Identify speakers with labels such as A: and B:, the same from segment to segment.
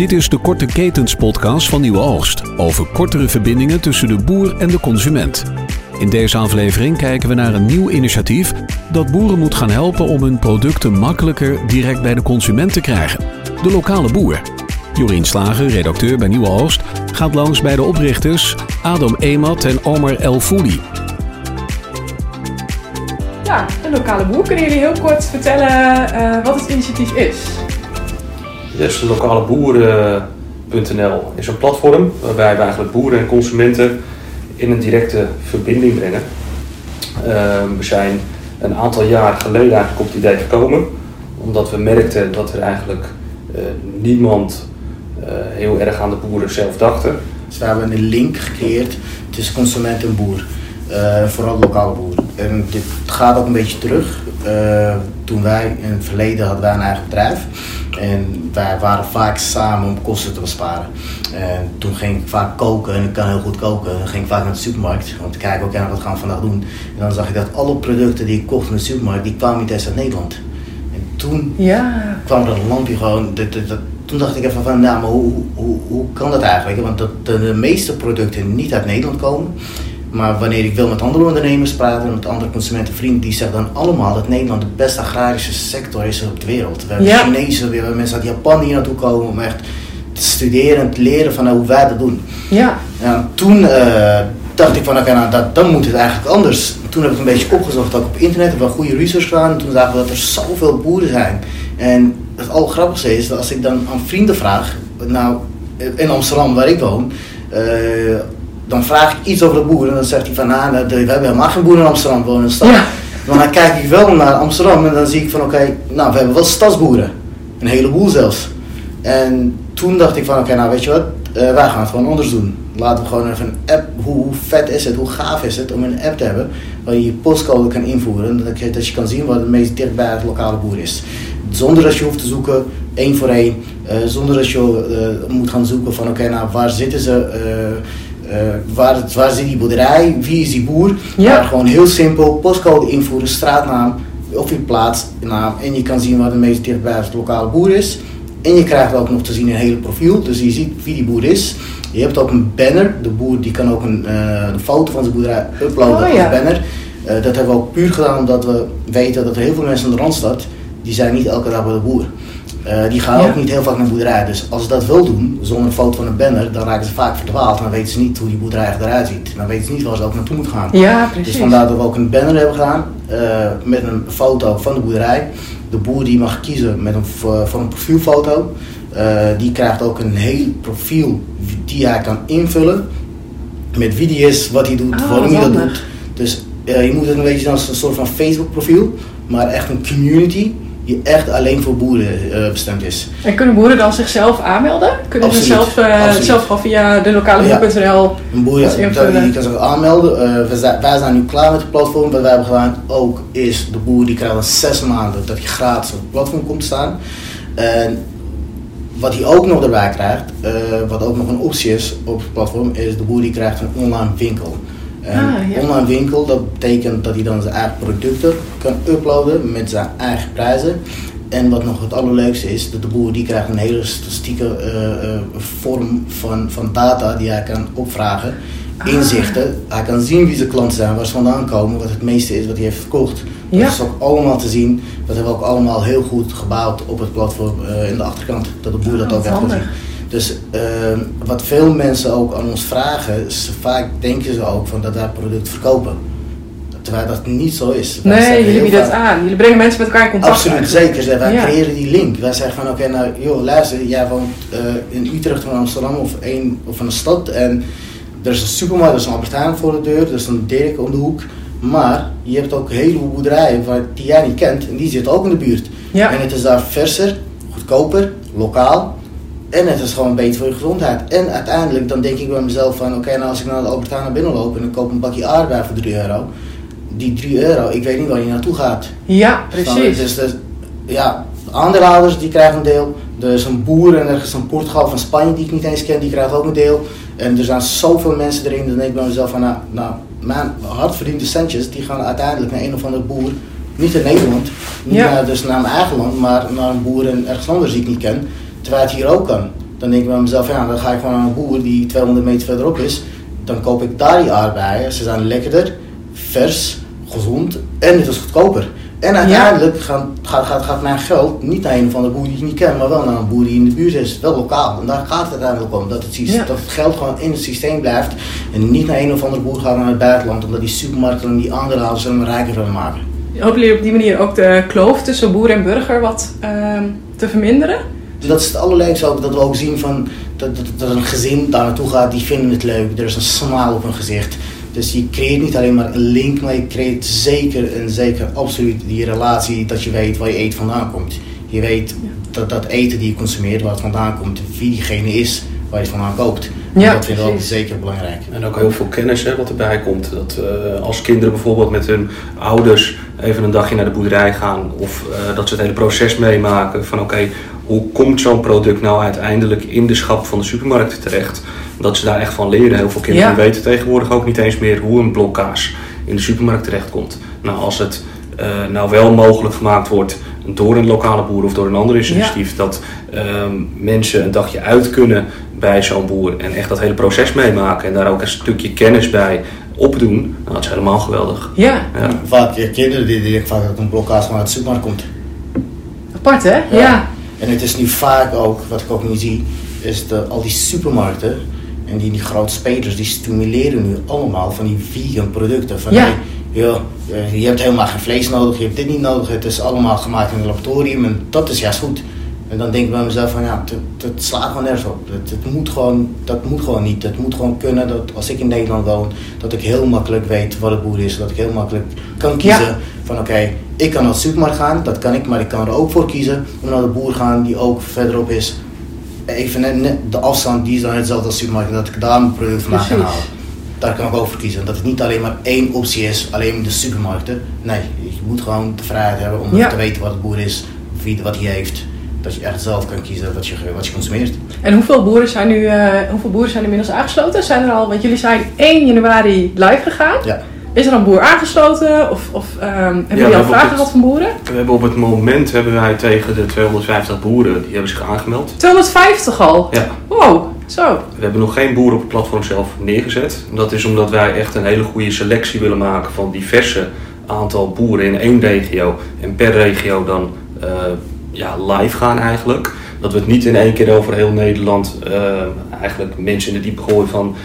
A: Dit is de Korte Ketens podcast van Nieuwe Oogst over kortere verbindingen tussen de boer en de consument. In deze aflevering kijken we naar een nieuw initiatief dat boeren moet gaan helpen om hun producten makkelijker direct bij de consument te krijgen. De lokale boer. Jorien Slager, redacteur bij Nieuwe Oogst, gaat langs bij de oprichters Adam Emat en Omar El Fouli.
B: Ja, de lokale boer. Kunnen jullie heel kort vertellen uh, wat het initiatief is?
C: Dus lokaleboeren.nl is een platform waarbij we eigenlijk boeren en consumenten in een directe verbinding brengen. Uh, we zijn een aantal jaar geleden eigenlijk op het idee gekomen, omdat we merkten dat er eigenlijk uh, niemand uh, heel erg aan de boeren zelf dachten.
D: Dus we hebben een link gecreëerd tussen consument en boer, vooral lokale boeren. En dit gaat ook een beetje terug. Toen wij in het verleden hadden wij een eigen bedrijf. En wij waren vaak samen om kosten te besparen. En toen ging ik vaak koken en ik kan heel goed koken. Dan ging ik vaak naar de supermarkt om te kijken, oké, okay, wat gaan we vandaag doen. En dan zag ik dat alle producten die ik kocht in de supermarkt, die kwamen niet eens uit Nederland. En toen ja. kwam er een lampje gewoon, dat, dat, toen dacht ik even van, nou, maar hoe, hoe, hoe kan dat eigenlijk? Want dat de, de meeste producten niet uit Nederland komen. Maar wanneer ik wil met andere ondernemers praten, met andere consumentenvrienden, die zeggen dan allemaal dat Nederland de beste agrarische sector is op de wereld. We hebben ja. Chinezen, we hebben mensen uit Japan die naartoe komen om echt te studeren en te leren van hoe wij dat doen. Ja. En toen uh, dacht ik van oké, nou, dat, dan moet het eigenlijk anders. Toen heb ik een beetje opgezocht, ook op internet, hebben we goede research gedaan. En toen zagen we dat er zoveel boeren zijn. En het allergrappigste is dat als ik dan aan vrienden vraag, nou in Amsterdam waar ik woon, uh, dan vraag ik iets over de boeren en dan zegt hij van, nou, we hebben helemaal geen boeren in Amsterdam wonen. Ja. Maar dan kijk ik wel naar Amsterdam en dan zie ik van, oké, nou, we hebben wel stadsboeren. Een heleboel zelfs. En toen dacht ik van, oké, nou, weet je wat, uh, wij gaan het gewoon anders doen. Laten we gewoon even een app, hoe, hoe, vet is het, hoe gaaf is het om een app te hebben waar je je postcode kan invoeren. Dat je, dat je kan zien wat het meest dichtbij het lokale boer is. Zonder dat je hoeft te zoeken, één voor één. Uh, zonder dat je uh, moet gaan zoeken van, oké, nou, waar zitten ze... Uh, waar, waar zit die boerderij? Wie is die boer? Ja. Maar gewoon heel simpel, postcode invoeren, straatnaam of je plaatsnaam. En je kan zien waar de meest dichtbij het lokale boer is. En je krijgt ook nog te zien een hele profiel, dus je ziet wie die boer is. Je hebt ook een banner. De boer die kan ook een, uh, een foto van zijn boerderij uploaden oh, ja. als banner. Uh, dat hebben we ook puur gedaan omdat we weten dat er heel veel mensen in de Randstad, die zijn niet elke dag bij de boer. Uh, die gaan ook niet heel vaak naar de boerderij. Dus als ze dat wil doen, zonder een foto van een banner, dan raken ze vaak verdwaald. En dan weten ze niet hoe die boerderij eruit ziet. Dan weten ze niet waar ze ook naartoe moeten gaan.
B: Ja, precies.
D: Dus vandaar dat we ook een banner hebben gedaan uh, met een foto van de boerderij. De boer die mag kiezen met een, voor een profielfoto. Uh, die krijgt ook een heel profiel die hij kan invullen. Met wie die is, wat hij doet, oh, waarom hij dat doet. Dus je moet het een beetje als een soort van Facebook profiel. Maar echt een community die echt alleen voor boeren uh, bestemd is.
B: En kunnen boeren dan zichzelf aanmelden? Kunnen ze zelf, uh, zelf gewoon via de lokale boer.nl
D: ja. Een boer die kan zich aanmelden. Uh, wij, zijn, wij zijn nu klaar met het platform. Wat wij hebben gedaan ook is de boer die krijgt dan zes maanden dat hij gratis op het platform komt staan. En wat hij ook nog erbij krijgt, wat ook nog een optie is op het platform, is de boer die krijgt een online winkel. Ah, online winkel, dat betekent dat hij dan zijn eigen producten kan uploaden met zijn eigen prijzen. En wat nog het allerleukste is, dat de boer die krijgt een hele statistieke uh, uh, vorm van, van data die hij kan opvragen. Ah. Inzichten. Hij kan zien wie zijn klanten zijn, waar ze vandaan komen, wat het meeste is wat hij heeft verkocht. Dat is ook allemaal te zien. Dat hebben we ook allemaal heel goed gebouwd op het platform uh, in de achterkant. Dat de boer dat ook echt kan zien. Dus uh, wat veel mensen ook aan ons vragen, is vaak denken ze ook van dat wij product verkopen. Terwijl dat niet zo is.
B: Wij nee, jullie bieden dat aan. Jullie brengen mensen met elkaar in contact.
D: Absoluut, zeker. Wij creëren die link. Wij zeggen van oké, okay, nou joh, luister, jij woont uh, in Utrecht of Amsterdam of, een, of een stad en er is een supermarkt, er is een Albert voor de deur, er is een Dirk om de hoek. Maar je hebt ook een heleboel boerderijen waar, die jij niet kent en die zitten ook in de buurt. Ja. En het is daar verser, goedkoper, lokaal. En het is gewoon beter voor je gezondheid. En uiteindelijk dan denk ik bij mezelf van oké, nou als ik naar de Albertana binnenloop en ik koop een bakje aardbei voor 3 euro. Die 3 euro, ik weet niet waar je naartoe gaat.
B: Ja, precies.
D: Dus, dus ja, aandeelhouders die krijgen een deel. Er is een boer en er is een Portugal van Spanje die ik niet eens ken, die krijgt ook een deel. En er zijn zoveel mensen erin, dan denk ik bij mezelf van nou, nou mijn hardverdiende centjes die gaan uiteindelijk naar een of andere boer. Niet in Nederland, niet naar, dus naar mijn eigen land, maar naar een boer en ergens anders die ik niet ken. Terwijl het hier ook kan. dan denk ik bij mezelf, ja, dan ga ik gewoon naar een boer die 200 meter verderop is. Dan koop ik daar die aardbeien. Ze zijn lekkerder, vers, gezond en het is goedkoper. En uiteindelijk gaat, gaat, gaat, gaat mijn geld niet naar een van de boer die ik niet ken, maar wel naar een boer die in de buurt is, wel lokaal. En daar gaat het uiteindelijk om, dat het, dat het geld gewoon in het systeem blijft en niet naar een of andere boer gaat naar het buitenland, omdat die supermarkten en die aandeelhouders hem rijker willen maken.
B: Jullie op die manier ook de kloof tussen boer en burger wat uh, te verminderen?
D: Dus dat is het allerleukste ook, dat we ook zien van, dat, dat, dat een gezin daar naartoe gaat, die vinden het leuk, er is een smile op hun gezicht. Dus je creëert niet alleen maar een link, maar je creëert zeker en zeker absoluut die relatie dat je weet waar je eten vandaan komt. Je weet dat dat eten die je consumeert, waar het vandaan komt, wie diegene is waar je het vandaan koopt. Ja, dat vind ik wel zeker belangrijk.
C: En ook heel veel kennis hè, wat erbij komt. Dat uh, als kinderen bijvoorbeeld met hun ouders even een dagje naar de boerderij gaan of uh, dat ze het hele proces meemaken van oké, hoe komt zo'n product nou uiteindelijk in de schap van de supermarkt terecht? Dat ze daar echt van leren. Heel veel kinderen weten tegenwoordig ook niet eens meer hoe een blok kaas in de supermarkt terechtkomt. Nou, als het uh, nou wel mogelijk gemaakt wordt door een lokale boer of door een ander initiatief, dat um, mensen een dagje uit kunnen bij zo'n boer en echt dat hele proces meemaken en daar ook een stukje kennis bij opdoen, nou, dat is helemaal geweldig.
B: Ja.
D: ja. Vaak je kinderen die denken vaak dat een blok kaas maar uit de supermarkt komt.
B: Apart hè? ja.
D: En het is nu vaak ook, wat ik ook niet zie, is de, al die supermarkten en die, die grote spelers, die stimuleren nu allemaal van die vegan producten. Van,
B: ja.
D: joh, je hebt helemaal geen vlees nodig, je hebt dit niet nodig, het is allemaal gemaakt in een laboratorium en dat is juist goed. En dan denk ik bij mezelf van ja, het, slaat gewoon nergens op. Het, moet gewoon, dat moet gewoon niet. Het moet gewoon kunnen dat als ik in Nederland woon, dat ik heel makkelijk weet wat het boer is. Dat ik heel makkelijk kan kiezen van oké, ik kan naar de supermarkt gaan, dat kan ik, maar ik kan er ook voor kiezen om naar de boer gaan die ook verderop is. Even net, de afstand die is dan hetzelfde als de supermarkt, dat ik daar mijn product vandaan kan halen. Daar kan ik ook voor kiezen. Dat het niet alleen maar één optie is, alleen de supermarkten. Nee, je moet gewoon de vrijheid hebben om te weten wat het boer is, wie, wat hij heeft dat je echt zelf kan kiezen wat je, wat je consumeert.
B: En hoeveel boeren zijn nu uh, hoeveel boeren zijn inmiddels aangesloten? Zijn er al, want jullie zijn 1 januari live gegaan.
D: Ja.
B: Is er een boer aangesloten? Of, of um, hebben jullie al vragen gehad van boeren?
C: We hebben op het moment hebben wij tegen de 250 boeren, die hebben zich aangemeld.
B: 250 al?
C: Ja.
B: Wow, zo.
C: We hebben nog geen boeren op het platform zelf neergezet. Dat is omdat wij echt een hele goede selectie willen maken van diverse aantal boeren in één regio. En per regio dan uh, ja, live gaan eigenlijk. Dat we het niet in één keer over heel Nederland uh, eigenlijk mensen in de diepe gooien van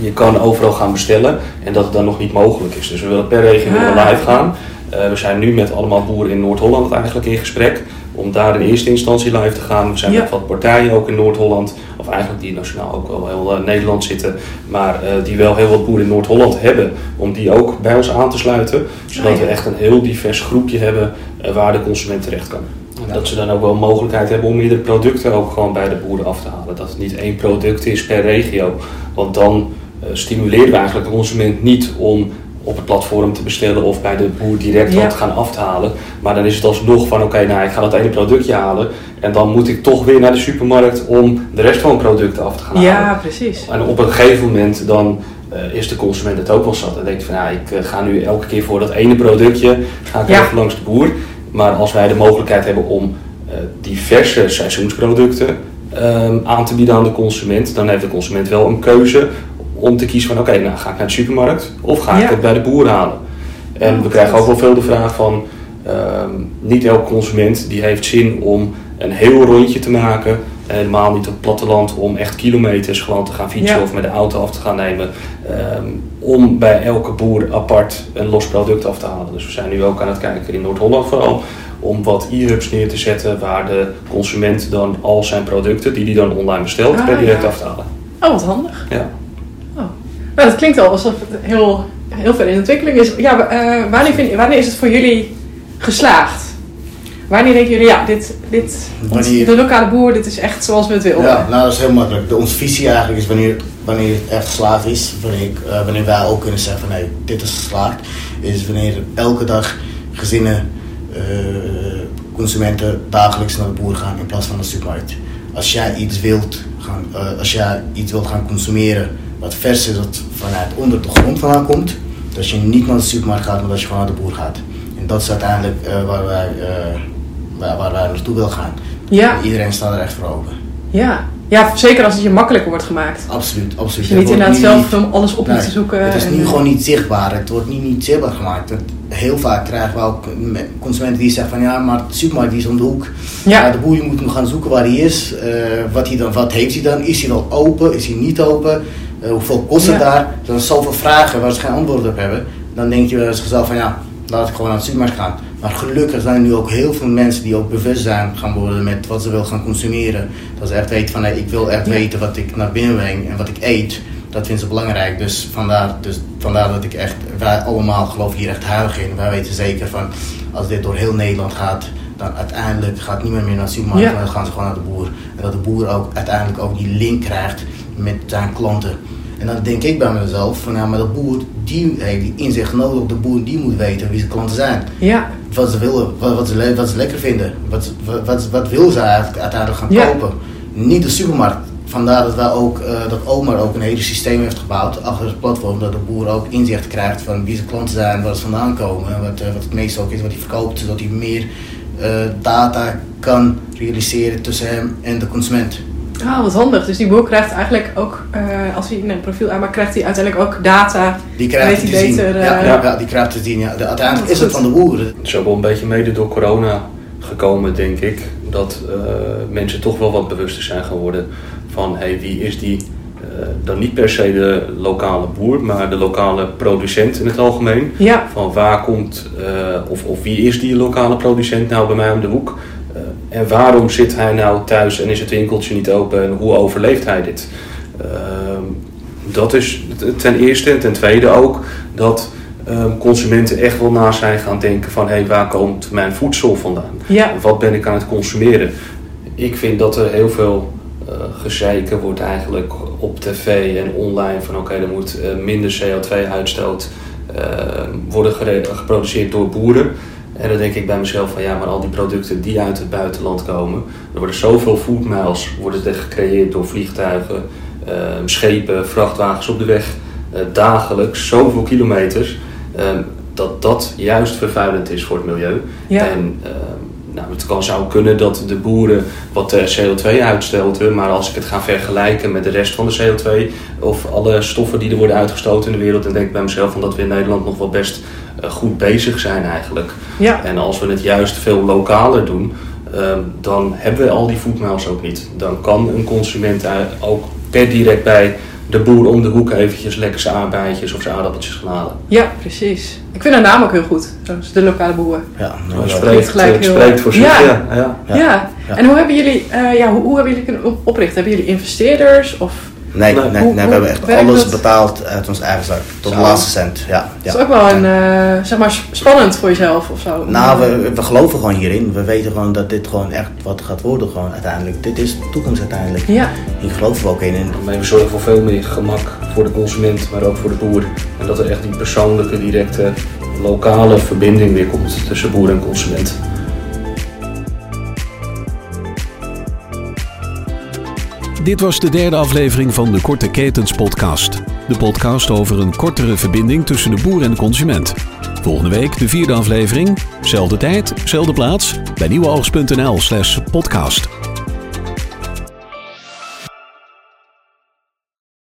C: je kan overal gaan bestellen en dat het dan nog niet mogelijk is. Dus we willen per regio ah. live gaan. Uh, we zijn nu met allemaal boeren in Noord-Holland eigenlijk in gesprek om daar in eerste instantie live te gaan. We zijn met wat partijen ook in Noord-Holland, of eigenlijk die nationaal ook wel heel uh, Nederland zitten, maar uh, die wel heel wat boeren in Noord-Holland hebben, om die ook bij ons aan te sluiten. Zodat we echt een heel divers groepje hebben waar de consument terecht kan. Dat ze dan ook wel mogelijkheid hebben om meerdere producten ook gewoon bij de boeren af te halen. Dat het niet één product is per regio. Want dan uh, stimuleren we eigenlijk de consument niet om op het platform te bestellen of bij de boer direct wat te gaan aftalen. Maar dan is het alsnog van oké, nou ik ga dat ene productje halen en dan moet ik toch weer naar de supermarkt om de rest van de producten af te gaan
B: ja,
C: halen.
B: Ja, precies.
C: En op een gegeven moment dan uh, is de consument het ook wel zat. En denkt van ja, ik uh, ga nu elke keer voor dat ene productje, ga ik ja. even langs de boer. Maar als wij de mogelijkheid hebben om uh, diverse seizoensproducten um, aan te bieden aan de consument, dan heeft de consument wel een keuze om te kiezen van oké, okay, nou ga ik naar de supermarkt of ga ik ja. het bij de boer halen. En ja, we krijgen ook wel veel de vraag van um, niet elke consument die heeft zin om een heel rondje te maken. Helemaal niet op het platteland om echt kilometers gewoon te gaan fietsen ja. of met de auto af te gaan nemen. Um, om bij elke boer apart een los product af te halen. Dus we zijn nu ook aan het kijken in Noord-Holland vooral om wat e-hubs neer te zetten waar de consument dan al zijn producten die hij dan online bestelt ah, direct
B: ja.
C: af te halen.
B: Oh, wat handig.
C: Ja.
B: Oh. Nou, dat klinkt al alsof het heel, heel veel in ontwikkeling is. Ja, uh, wanneer, vind, wanneer is het voor jullie geslaagd? Wanneer denken jullie, ja, dit, dit, wanneer, de lokale boer, dit is echt zoals we het willen?
D: Ja, nou dat is heel makkelijk. De, onze visie eigenlijk is wanneer, wanneer het echt geslaagd is, wanneer, uh, wanneer wij ook kunnen zeggen van nee, dit is geslaagd, is wanneer elke dag gezinnen, uh, consumenten dagelijks naar de boer gaan in plaats van naar de supermarkt. Als jij iets wilt gaan, uh, als jij iets wilt gaan consumeren wat vers is, dat vanuit onder de grond vandaan komt, dat je niet naar de supermarkt gaat, maar dat je gewoon naar de boer gaat. En dat is uiteindelijk waar wij waar, waar wij naartoe wil gaan.
B: Ja.
D: Iedereen staat er echt voor open.
B: Ja, Ja, zeker als het je makkelijker wordt gemaakt.
D: Absoluut, absoluut.
B: Je niet inderdaad zelf om alles op nee, te zoeken.
D: Het is nu gewoon niet zichtbaar. Het wordt niet, niet zichtbaar gemaakt. Heel vaak krijgen we ook consumenten die zeggen van ja, maar de supermarkt die is om de hoek. Ja. de boer moet nog gaan zoeken waar hij is. Uh, wat, hij dan, wat heeft hij dan? Is hij wel open? Is hij niet open? Uh, hoeveel kost het daar? Er zijn zoveel vragen waar ze geen antwoord op hebben. Dan denk je wel eens van ja, laat ik gewoon de supermarkt gaan. Maar gelukkig zijn er nu ook heel veel mensen die ook bewust zijn gaan worden met wat ze willen gaan consumeren. Dat ze echt weten van nee, ik wil echt weten wat ik naar binnen breng en wat ik eet. Dat vinden ze belangrijk. Dus vandaar, dus vandaar dat ik echt, wij allemaal geloven hier echt heilig in. Wij weten zeker van als dit door heel Nederland gaat, dan uiteindelijk gaat niemand meer naar de supermarkt, ja. dan gaan ze gewoon naar de boer. En dat de boer ook uiteindelijk ook die link krijgt met zijn klanten. En dan denk ik bij mezelf van ja, maar de boer die heeft die inzicht nodig. De boer die moet weten wie zijn klanten zijn.
B: Ja.
D: Wat ze willen, wat, wat, ze, wat ze lekker vinden. Wat, wat, wat, wil ze eigenlijk uiteindelijk gaan kopen. Niet de supermarkt. Vandaar dat wij ook, uh, dat Omar ook een hele systeem heeft gebouwd achter het platform. Dat de boer ook inzicht krijgt van wie zijn klanten zijn, waar ze vandaan komen. En wat, uh, wat het meeste ook is wat hij verkoopt. Zodat hij meer uh, data kan realiseren tussen hem en de consument.
B: Ah, wat handig. Dus die boer krijgt eigenlijk ook, uh, als hij een profiel aanmaakt, krijgt hij uiteindelijk ook data.
D: Die krijgt hij beter. Zien. Ja, uh, ja, die krijgt te zien. Ja. De, uiteindelijk is het van de boeren.
C: Het is ook wel een beetje mede door corona gekomen, denk ik. Dat uh, mensen toch wel wat bewuster zijn geworden van hey, wie is die. dan niet per se de lokale boer, maar de lokale producent in het algemeen.
B: Ja.
C: Van waar komt, of, of wie is die lokale producent nou bij mij om de hoek? En waarom zit hij nou thuis en is het winkeltje niet open en hoe overleeft hij dit? Ehm, dat is ten eerste. En ten tweede ook dat ehm, consumenten echt wel na zijn gaan denken van hé, hey, waar komt mijn voedsel vandaan?
B: Ja.
C: Wat ben ik aan het consumeren? Ik vind dat er heel veel uh, gezeiken wordt eigenlijk op tv en online van oké, er moet uh, minder CO2-uitstoot uh, ehm, worden geproduceerd door boeren. En dan denk ik bij mezelf van ja, maar al die producten die uit het buitenland komen, er worden zoveel food miles worden gecreëerd door vliegtuigen, ehm, schepen, vrachtwagens op de weg, uh, dagelijks, zoveel kilometers, ehm, dat dat juist vervuilend is voor het milieu.
B: Ja.
C: En ehm, nou, het kan, zou kunnen dat de boeren wat uh, CO2 uitstoten, maar als ik het ga vergelijken met de rest van de CO2 of alle stoffen die er worden uitgestoten in de wereld, dan denk ik bij mezelf van dat we in Nederland nog wel best goed bezig zijn eigenlijk.
B: Ja.
C: En als we het juist veel lokaler doen, um, dan hebben we al die foodmiles ook niet. Dan kan een consument ook per direct bij de boer om de hoek eventjes lekker zijn aardbeidjes of zijn aardappeltjes gaan halen.
B: Ja, precies. Ik vind haar naam ook heel goed. De lokale boeren.
D: Ja,
C: nou, het spreekt, gelijk het heel, spreekt voor zich. Ja.
B: Ja. Ja. ja. ja. En hoe hebben jullie, uh, ja, hoe, hoe, hebben jullie kunnen oprichten? Hebben jullie investeerders of
D: Nee, nee, nee, we hebben echt alles betaald uit ons eigen zak. Tot de laatste cent. Ja, ja.
B: Dat is ook wel een, uh, zeg maar, spannend voor jezelf of zo.
D: Nou, we, we geloven gewoon hierin. We weten gewoon dat dit gewoon echt wat gaat worden gewoon uiteindelijk. Dit is de toekomst uiteindelijk.
B: Ja.
D: Hier geloven we ook in.
C: Maar we zorgen voor veel meer gemak voor de consument, maar ook voor de boer. En dat er echt die persoonlijke, directe, lokale verbinding weer komt tussen boer en consument.
A: Dit was de derde aflevering van de Korte Ketens podcast. De podcast over een kortere verbinding tussen de boer en de consument. Volgende week de vierde aflevering. Zelfde tijd, zelfde plaats. Bij nieuweoogst.nl slash podcast.